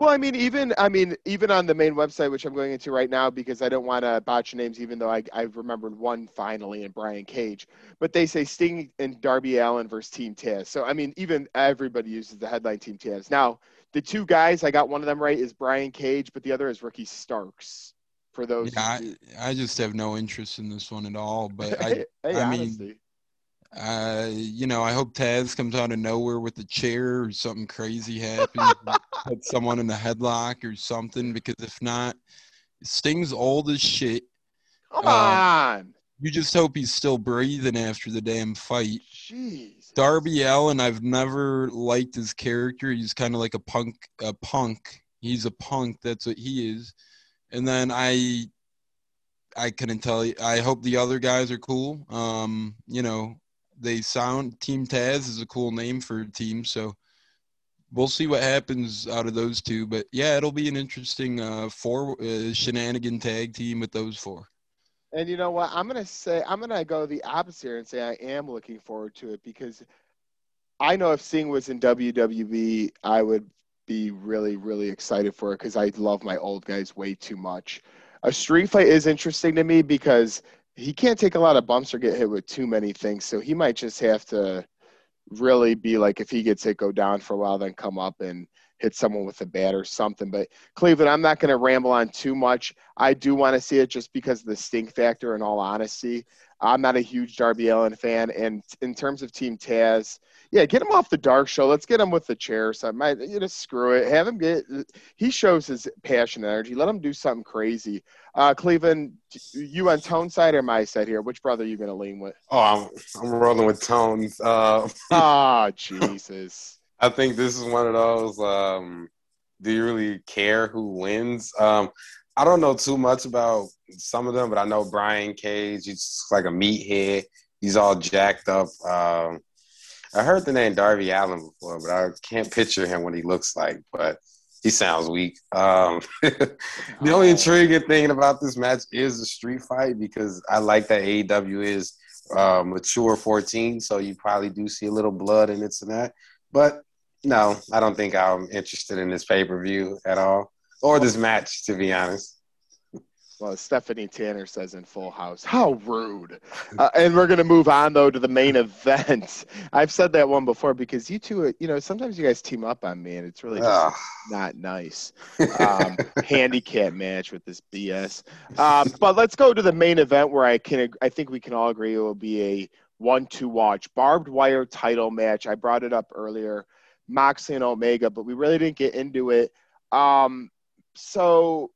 Well, I mean, even I mean, even on the main website, which I'm going into right now, because I don't want to botch names, even though I I remembered one finally in Brian Cage, but they say Sting and Darby Allin versus Team Taz. So I mean, even everybody uses the headline Team Taz. Now, the two guys, I got one of them right, is Brian Cage, but the other is Ricky Starks. For those, yeah, I, I, just have no interest in this one at all. But I, hey, I mean, uh, you know, I hope Taz comes out of nowhere with a chair or something crazy happens, put someone in a headlock or something. Because if not, Sting's old as shit. Come um, on. You just hope he's still breathing after the damn fight. Jeez. Darby Allin, I've never liked his character. He's kind of like a punk. A punk. He's a punk. That's what he is. And then I I couldn't tell you. I hope the other guys are cool. Um, you know, they sound Team Taz is a cool name for a team, so we'll see what happens out of those two. But yeah, it'll be an interesting uh, four uh, shenanigan tag team with those four. And you know what? I'm gonna say I'm gonna go the opposite here and say I am looking forward to it because I know if Sting was in WWE, I would be really really excited for it because I love my old guys way too much. A street fight is interesting to me because he can't take a lot of bumps or get hit with too many things. So he might just have to really be like if he gets hit, go down for a while, then come up and hit someone with a bat or something. But Cleveland, I'm not going to ramble on too much. I do want to see it just because of the Sting factor. In all honesty, I'm not a huge Darby Allin fan, and in terms of Team Taz, yeah, get him off the dark show. Let's get him with the chair. So I might, you know, screw it. Have him get. He shows his passion and energy. Let him do something crazy. Uh, Cleveland, you on Tone side or my side here? Which brother are you going to lean with? Oh, I'm I'm rolling with Tones. Uh, oh, Jesus. I think this is one of those. Um, do you really care who wins? Um, I don't know too much about some of them, but I know Brian Cage. He's like a meathead. He's all jacked up. Um, I heard the name Darby Allin before, but I can't picture him what he looks like. But he sounds weak. Um, the oh. only intriguing thing about this match is the street fight because I like that AEW is uh, mature 14, so you probably do see a little blood in it and that. But no, I don't think I'm interested in this pay per view at all or this match, to be honest. Well, Stephanie Tanner says in Full House, how rude. Uh, and we're going to move on, though, to the main event. I've said that one before because you two, you know, sometimes you guys team up on me, and it's really just not nice. Um, handicap match with this BS. Um, but let's go to the main event where I can, I think we can all agree it will be a one to watch barbed wire title match. I brought it up earlier, Moxley and Omega, but we really didn't get into it. Um, so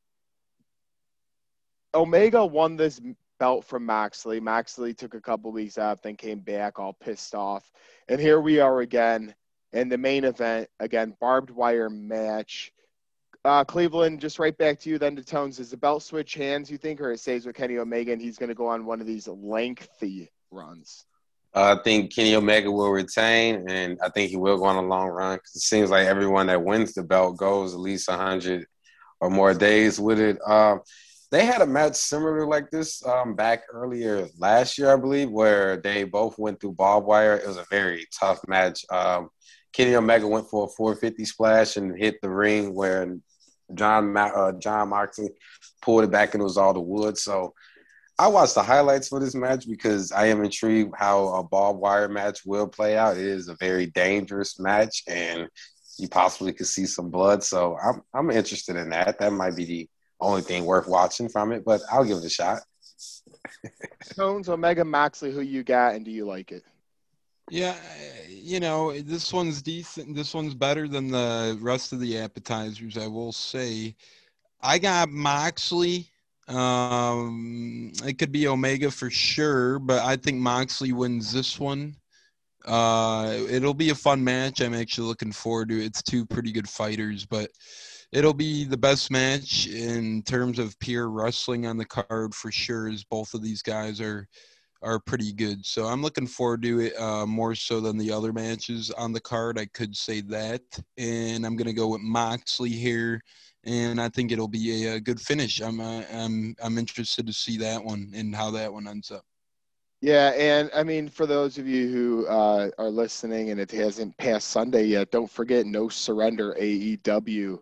Omega won this belt from Moxley. Moxley took a couple weeks out, then came back all pissed off. And here we are again in the main event. Again, barbed wire match. Uh, Cleveland, just right back to you then to Tones. Is the belt switch hands, you think, or it stays with Kenny Omega and he's going to go on one of these lengthy runs? Uh, I think Kenny Omega will retain, and I think he will go on a long run because it seems like everyone that wins the belt goes at least 100 or more days with it. Uh, they had a match similar like this um, back earlier last year, I believe, where they both went through barbed wire. It was a very tough match. Um, Kenny Omega went for a 450 splash and hit the ring where John uh, Jon Moxley pulled it back and it was all the wood. So I watched the highlights for this match because I am intrigued how a barbed wire match will play out. It is a very dangerous match and you possibly could see some blood. So I'm I'm interested in that. That might be the only thing worth watching from it, but I'll give it a shot. Tones Omega Moxley, who you got, and do you like it? Yeah, eh, you know, this one's decent. This one's better than the rest of the appetizers, I will say. I got Moxley. Um, it could be Omega for sure, but I think Moxley wins this one. Uh, it'll be a fun match. I'm actually looking forward to it. It's two pretty good fighters, but it'll be the best match in terms of pure wrestling on the card for sure. As both of these guys are are pretty good, so I'm looking forward to it uh, more so than the other matches on the card. I could say that, and I'm gonna go with Moxley here, and I think it'll be a, a good finish. I'm uh, I'm I'm interested to see that one and how that one ends up. Yeah, and I mean, for those of you who uh, are listening and it hasn't passed Sunday yet, don't forget No Surrender AEW.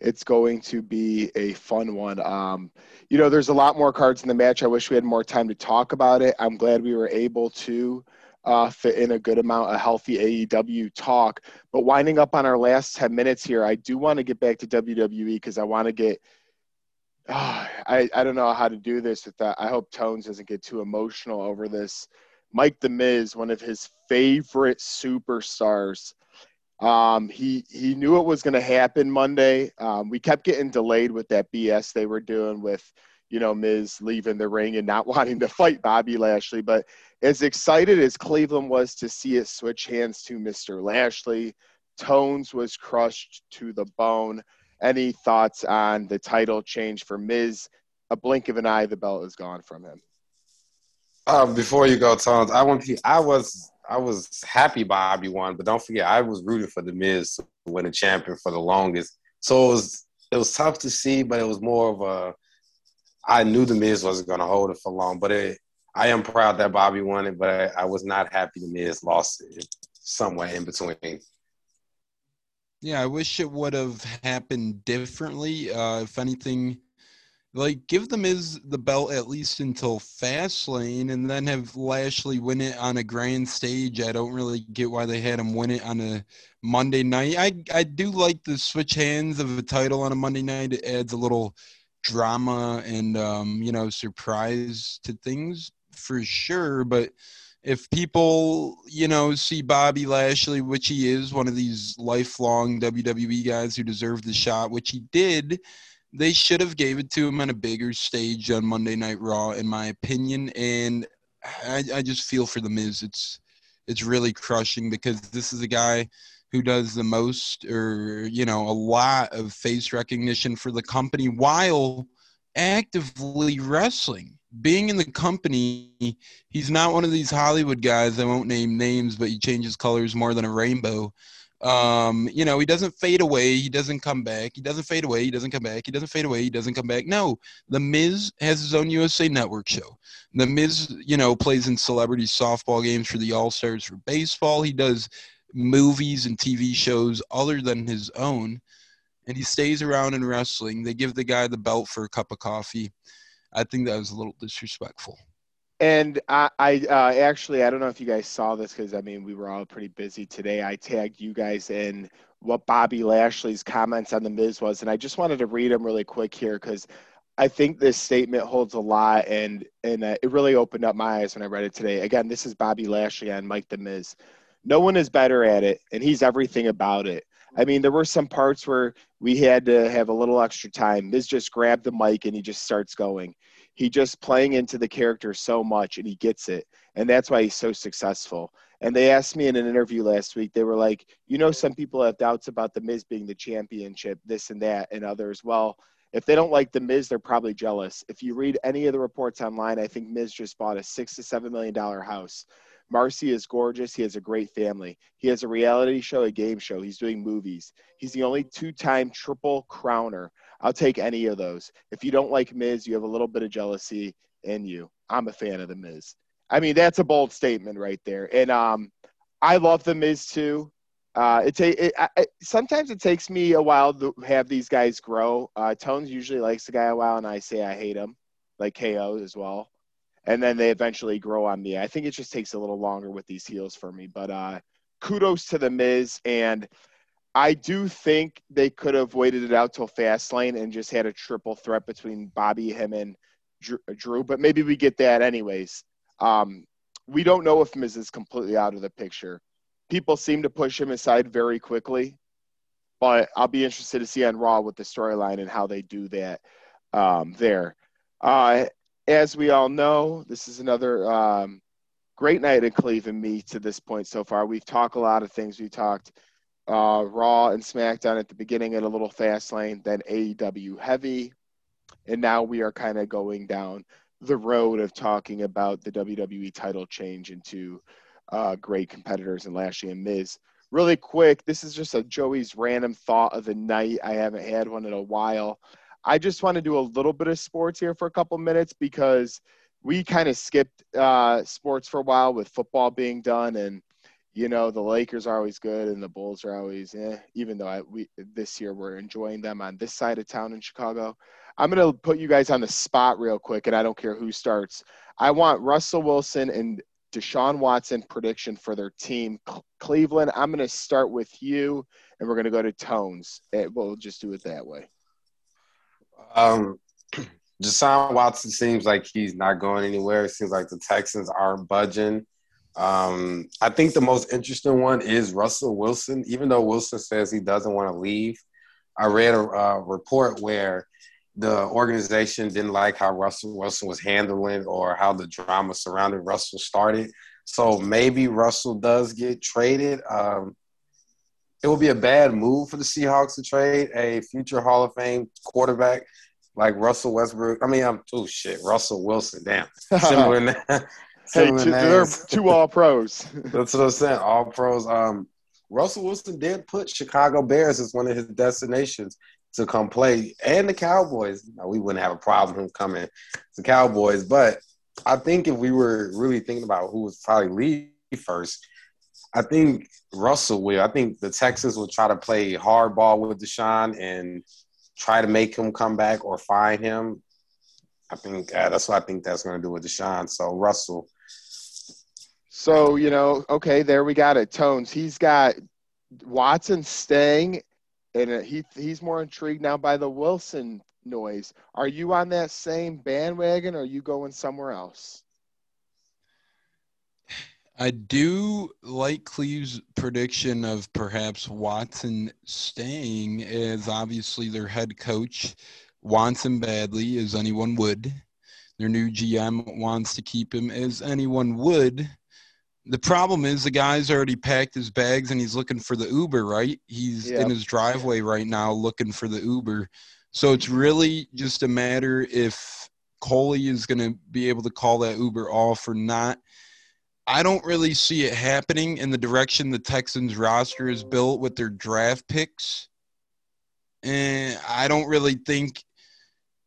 It's going to be a fun one. Um, you know, there's a lot more cards in the match. I wish we had more time to talk about it. I'm glad we were able to uh, fit in a good amount of healthy AEW talk. But winding up on our last 10 minutes here, I do want to get back to WWE because I want to get – oh, I, I don't know how to do this. I hope Tones doesn't get too emotional over this. Mike the Miz, one of his favorite superstars. Um, he he knew it was going to happen Monday. Um, we kept getting delayed with that BS they were doing with, you know, Miz leaving the ring and not wanting to fight Bobby Lashley. But as excited as Cleveland was to see it switch hands to Mr. Lashley, Tones was crushed to the bone. Any thoughts on the title change for Miz? A blink of an eye, the belt is gone from him. Uh, before you go, Tones, I want to, I was I was happy Bobby won, but don't forget I was rooting for the Miz to win a champion for the longest. So it was it was tough to see, but it was more of a I knew the Miz wasn't going to hold it for long, but it, I am proud that Bobby won it, but I, I was not happy the Miz lost it somewhere in between. Yeah, I wish it would have happened differently. Uh, if anything, like give the Miz the belt at least until Fastlane, and then have Lashley win it on a grand stage. I don't really get why they had him win it on a Monday night. I I do like the switch hands of a title on a Monday night. It adds a little drama and um, you know surprise to things for sure, but if people, you know, see Bobby Lashley, which he is one of these lifelong WWE guys who deserved the shot, which he did, they should have gave it to him on a bigger stage on Monday Night Raw, in my opinion. And I, I just feel for the Miz. It's it's really crushing because this is a guy who does the most or you know a lot of face recognition for the company while actively wrestling being in the company, he's not one of these Hollywood guys. I won't name names, but he changes colors more than a rainbow. Um, you know, he doesn't fade away. He doesn't come back. He doesn't fade away. He doesn't come back. He doesn't fade away. He doesn't come back. No, The Miz has his own USA Network show. The Miz, you know, plays in celebrity softball games for the All Stars for baseball. He does movies and TV shows other than his own, and he stays around in wrestling. They give the guy the belt for a cup of coffee. I think that was a little disrespectful. And I, I uh, actually, I don't know if you guys saw this because I mean, we were all pretty busy today. I tagged you guys in what Bobby Lashley's comments on the Miz was, and I just wanted to read them really quick here because I think this statement holds a lot, and and uh, it really opened up my eyes when I read it today. Again, this is Bobby Lashley on Mike the Miz. No one is better at it, and he's everything about it. I mean, there were some parts where we had to have a little extra time. Miz just grabbed the mic and he just starts going. He just playing into the character so much and he gets it. And that's why he's so successful. And they asked me in an interview last week, they were like, you know, some people have doubts about the Miz being the championship, this and that, and others. Well, if they don't like the Miz, they're probably jealous. If you read any of the reports online, I think Miz just bought a six to seven million dollar house. Maryse is gorgeous. He has a great family. He has a reality show, a game show. He's doing movies. He's the only two time triple crowner. I'll take any of those. If you don't like Miz, you have a little bit of jealousy in you. I'm a fan of the Miz. I mean, that's a bold statement right there. And um, I love the Miz too. Uh, it, it, it, sometimes it takes me a while to have these guys grow. Uh, Tones usually likes the guy a while, and I say I hate him, like KO as well and then they eventually grow on me. I think it just takes a little longer with these heels for me, but uh, kudos to the Miz, and I do think they could have waited it out till Fastlane and just had a triple threat between Bobby, him, and Drew. But maybe we get that anyways. Um, we don't know if Miz is completely out of the picture. People seem to push him aside very quickly, but I'll be interested to see on Raw with the storyline and how they do that um, there. Uh, as we all know, this is another um, great night in Cleveland meet to this point so far. We've talked a lot of things. We talked uh, Raw and SmackDown at the beginning in a little fast lane, then AEW heavy, and now we are kind of going down the road of talking about the WWE title change into uh, great competitors in Lashley and Miz. Really quick, this is just a Joey's random thought of the night. I haven't had one in a while. I just want to do a little bit of sports here for a couple minutes because we kind of skipped uh, sports for a while with football being done, and you know the Lakers are always good and the Bulls are always eh. Even though I, we this year we're enjoying them on this side of town in Chicago. I'm gonna put you guys on the spot real quick, and I don't care who starts. I want Russell Wilson and Deshaun Watson prediction for their team, Cleveland. I'm gonna start with you, and we're gonna go to Tones. Eh, we'll just do it that way. Um, Deshaun Watson seems like he's not going anywhere. It seems like the Texans aren't budging. Um, I think the most interesting one is Russell Wilson. Even though Wilson says he doesn't want to leave, I read a uh, report where the organization didn't like how Russell Wilson was handling or how the drama surrounding Russell started. So maybe Russell does get traded. Um, it would be a bad move for the Seahawks to trade a future Hall of Fame quarterback like Russell Westbrook. I mean, I'm oh shit, Russell Wilson. Damn, similar. hey, two, they're two all pros. That's what I'm saying. All pros. Um, Russell Wilson did put Chicago Bears as one of his destinations to come play, and the Cowboys. Now, we wouldn't have a problem him coming to Cowboys, but I think if we were really thinking about who would probably leave first, I think Russell will. I think the Texans will try to play hardball with Deshaun and try to make him come back or find him. I think uh, that's what I think that's going to do with Deshaun. So Russell. So you know, okay, there we got it. Tones. He's got Watson staying, and he he's more intrigued now by the Wilson noise. Are you on that same bandwagon, or are you going somewhere else? I do like Cleve's prediction of perhaps Watson staying as obviously their head coach wants him badly, as anyone would. Their new GM wants to keep him as anyone would. The problem is the guy's already packed his bags and he's looking for the Uber, right? He's yep. in his driveway right now looking for the Uber. So it's really just a matter if Culley is going to be able to call that Uber off or not. I don't really see it happening in the direction the Texans roster is built with their draft picks. And I don't really think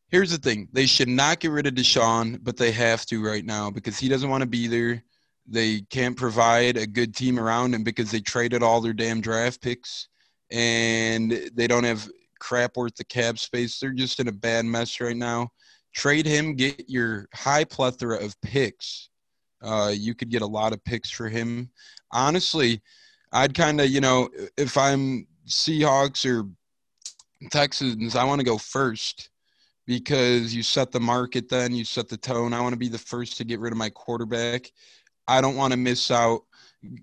here's the thing. They should not get rid of Deshaun, but they have to right now because he doesn't want to be there. They can't provide a good team around him because they traded all their damn draft picks and they don't have crap worth the cap space. They're just in a bad mess right now. Trade him, get your high plethora of picks uh, you could get a lot of picks for him. Honestly, I'd kind of, you know, if I'm Seahawks or Texans, I want to go first because you set the market then, you set the tone. I want to be the first to get rid of my quarterback. I don't want to miss out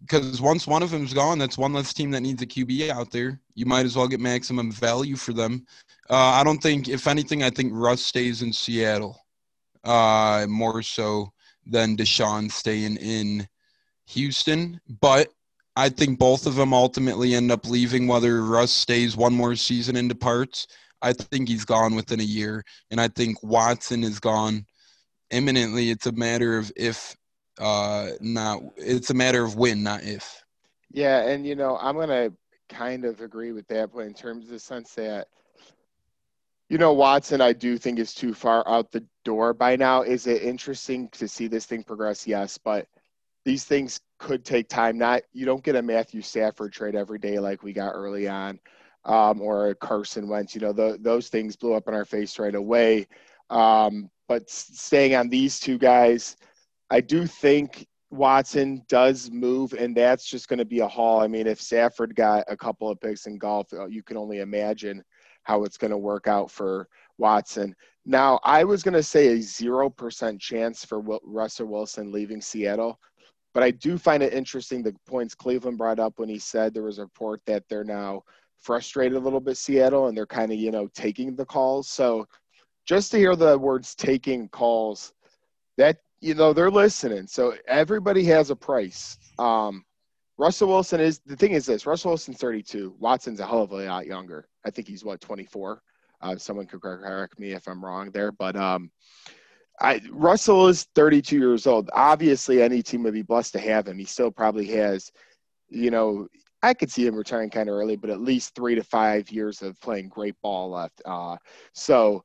because once one of them's gone, that's one less team that needs a QB out there. You might as well get maximum value for them. Uh, I don't think, if anything, I think Russ stays in Seattle uh, more so than Deshaun staying in Houston. But I think both of them ultimately end up leaving, whether Russ stays one more season and departs. I think he's gone within a year. And I think Watson is gone imminently. It's a matter of if, uh, not, it's a matter of when, not if. Yeah. And, you know, I'm to kind of agree with that, but in terms of the sense that you know, Watson, I do think is too far out the door by now. Is it interesting to see this thing progress? Yes, but these things could take time. Not you don't get a Matthew Stafford trade every day like we got early on, um, or a Carson Wentz. You know, the, those things blew up in our face right away. Um, but staying on these two guys, I do think Watson does move, and that's just going to be a haul. I mean, if Stafford got a couple of picks in Goff, uh, you can only imagine how it's going to work out for Watson. Now, I was going to say a 0% chance for Russell Wilson leaving Seattle. But I do find it interesting the points Cleveland brought up when he said there was a report that they're now frustrated a little bit, Seattle, and they're kind of, you know, taking the calls. So just to hear the words taking calls, that, you know, they're listening. So everybody has a price. Um, Russell Wilson is the thing is this Russell Wilson's 32. Watson's a hell of a lot younger. I think he's what 24. Uh, someone could correct me if I'm wrong there, but um, I, Russell is 32 years old. Obviously, any team would be blessed to have him. He still probably has, you know, I could see him retiring kind of early, but at least three to five years of playing great ball left. Uh, so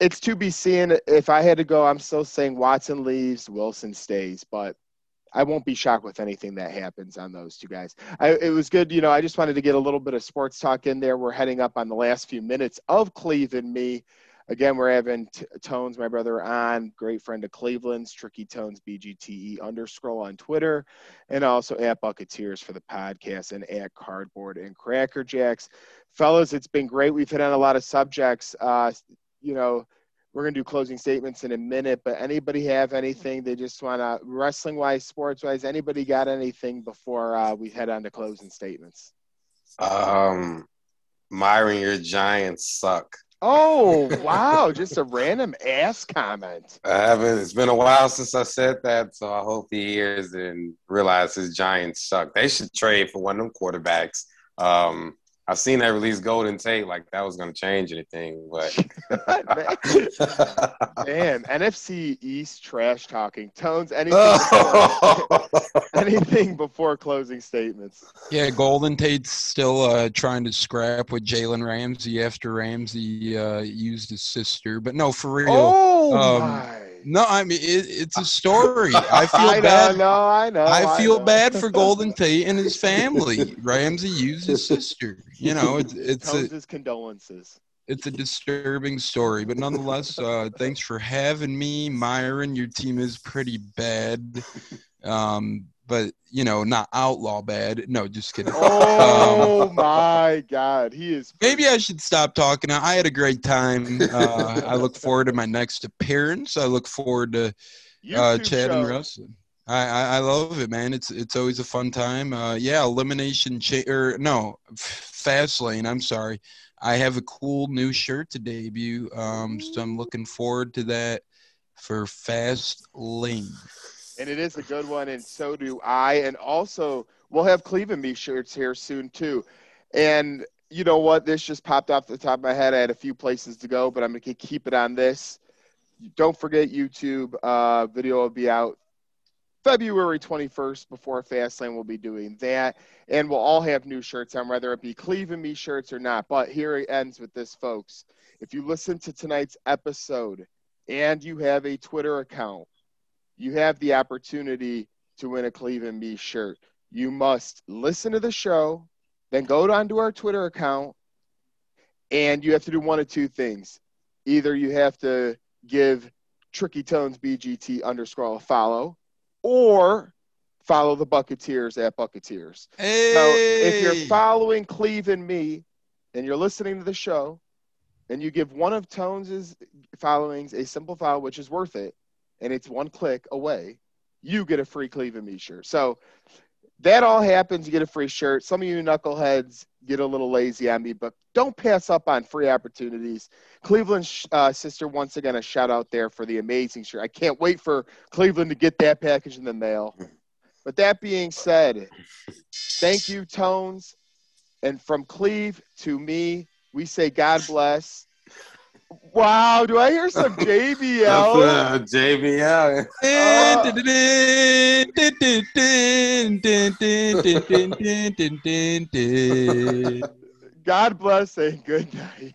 it's to be seen. If I had to go, I'm still saying Watson leaves, Wilson stays, but I won't be shocked with anything that happens on those two guys. I, it was good, you know. I just wanted to get a little bit of sports talk in there. We're heading up on the last few minutes of Cleveland. Me, again, we're having t- Tones, my brother, on, great friend of Cleveland's, Tricky Tones BGTE underscroll on Twitter, and also at Bucketeers for the podcast and at Cardboard and Cracker Jacks. Fellas, it's been great. We've hit on a lot of subjects. Uh, you know, we're going to do closing statements in a minute, but anybody have anything they just want to, wrestling wise, sports wise, anybody got anything before uh, we head on to closing statements? Um, Myron, your Giants suck. Oh, wow. just a random ass comment. I haven't, it's been a while since I said that, so I hope he hears and realizes Giants suck. They should trade for one of them quarterbacks. Um, I've seen that release Golden Tate like that was going to change anything, but man, NFC East trash talking tones. Anything, before, anything before closing statements? Yeah, Golden Tate's still uh, trying to scrap with Jalen Ramsey after Ramsey uh, used his sister, but no, for real. Oh um, my no, I mean it, it's a story. I feel I bad. Know, no, I know. I feel I know. bad for Golden Tate and his family. Ramsey used his sister. You know, it's it's a, his condolences. It's a disturbing story, but nonetheless, uh, thanks for having me, Myron. Your team is pretty bad. Um, but you know, not outlaw bad. No, just kidding. Oh um, my God, he is. Maybe I should stop talking. I had a great time. Uh, I look forward to my next appearance. I look forward to uh, chatting wrestling. I, I, I love it, man. It's it's always a fun time. Uh, yeah, elimination cha- or no, fast lane. I'm sorry. I have a cool new shirt to debut. Um, so I'm looking forward to that for fast lane and it is a good one, and so do I. And also, we'll have Cleveland Me shirts here soon too. And you know what? This just popped off the top of my head. I had a few places to go, but I'm gonna keep it on this. Don't forget YouTube. Uh, video will be out February 21st before Fastlane. We'll be doing that, and we'll all have new shirts on, whether it be Cleveland Me shirts or not. But here it ends with this, folks. If you listen to tonight's episode and you have a Twitter account you have the opportunity to win a Cleveland Me shirt. You must listen to the show, then go onto our Twitter account, and you have to do one of two things. Either you have to give Tricky Tones BGT underscore a follow, or follow the Bucketeers at Bucketeers. Hey. So if you're following Cleveland Me and you're listening to the show, and you give one of Tones's followings a simple follow, which is worth it, and it's one click away, you get a free Cleveland Me shirt. So that all happens. You get a free shirt. Some of you knuckleheads get a little lazy on me, but don't pass up on free opportunities. Cleveland uh, sister, once again, a shout out there for the amazing shirt. I can't wait for Cleveland to get that package in the mail. But that being said, thank you, Tones. And from Cleve to me, we say God bless. Wow, do I hear some JBL? uh, JBL. God bless and good night.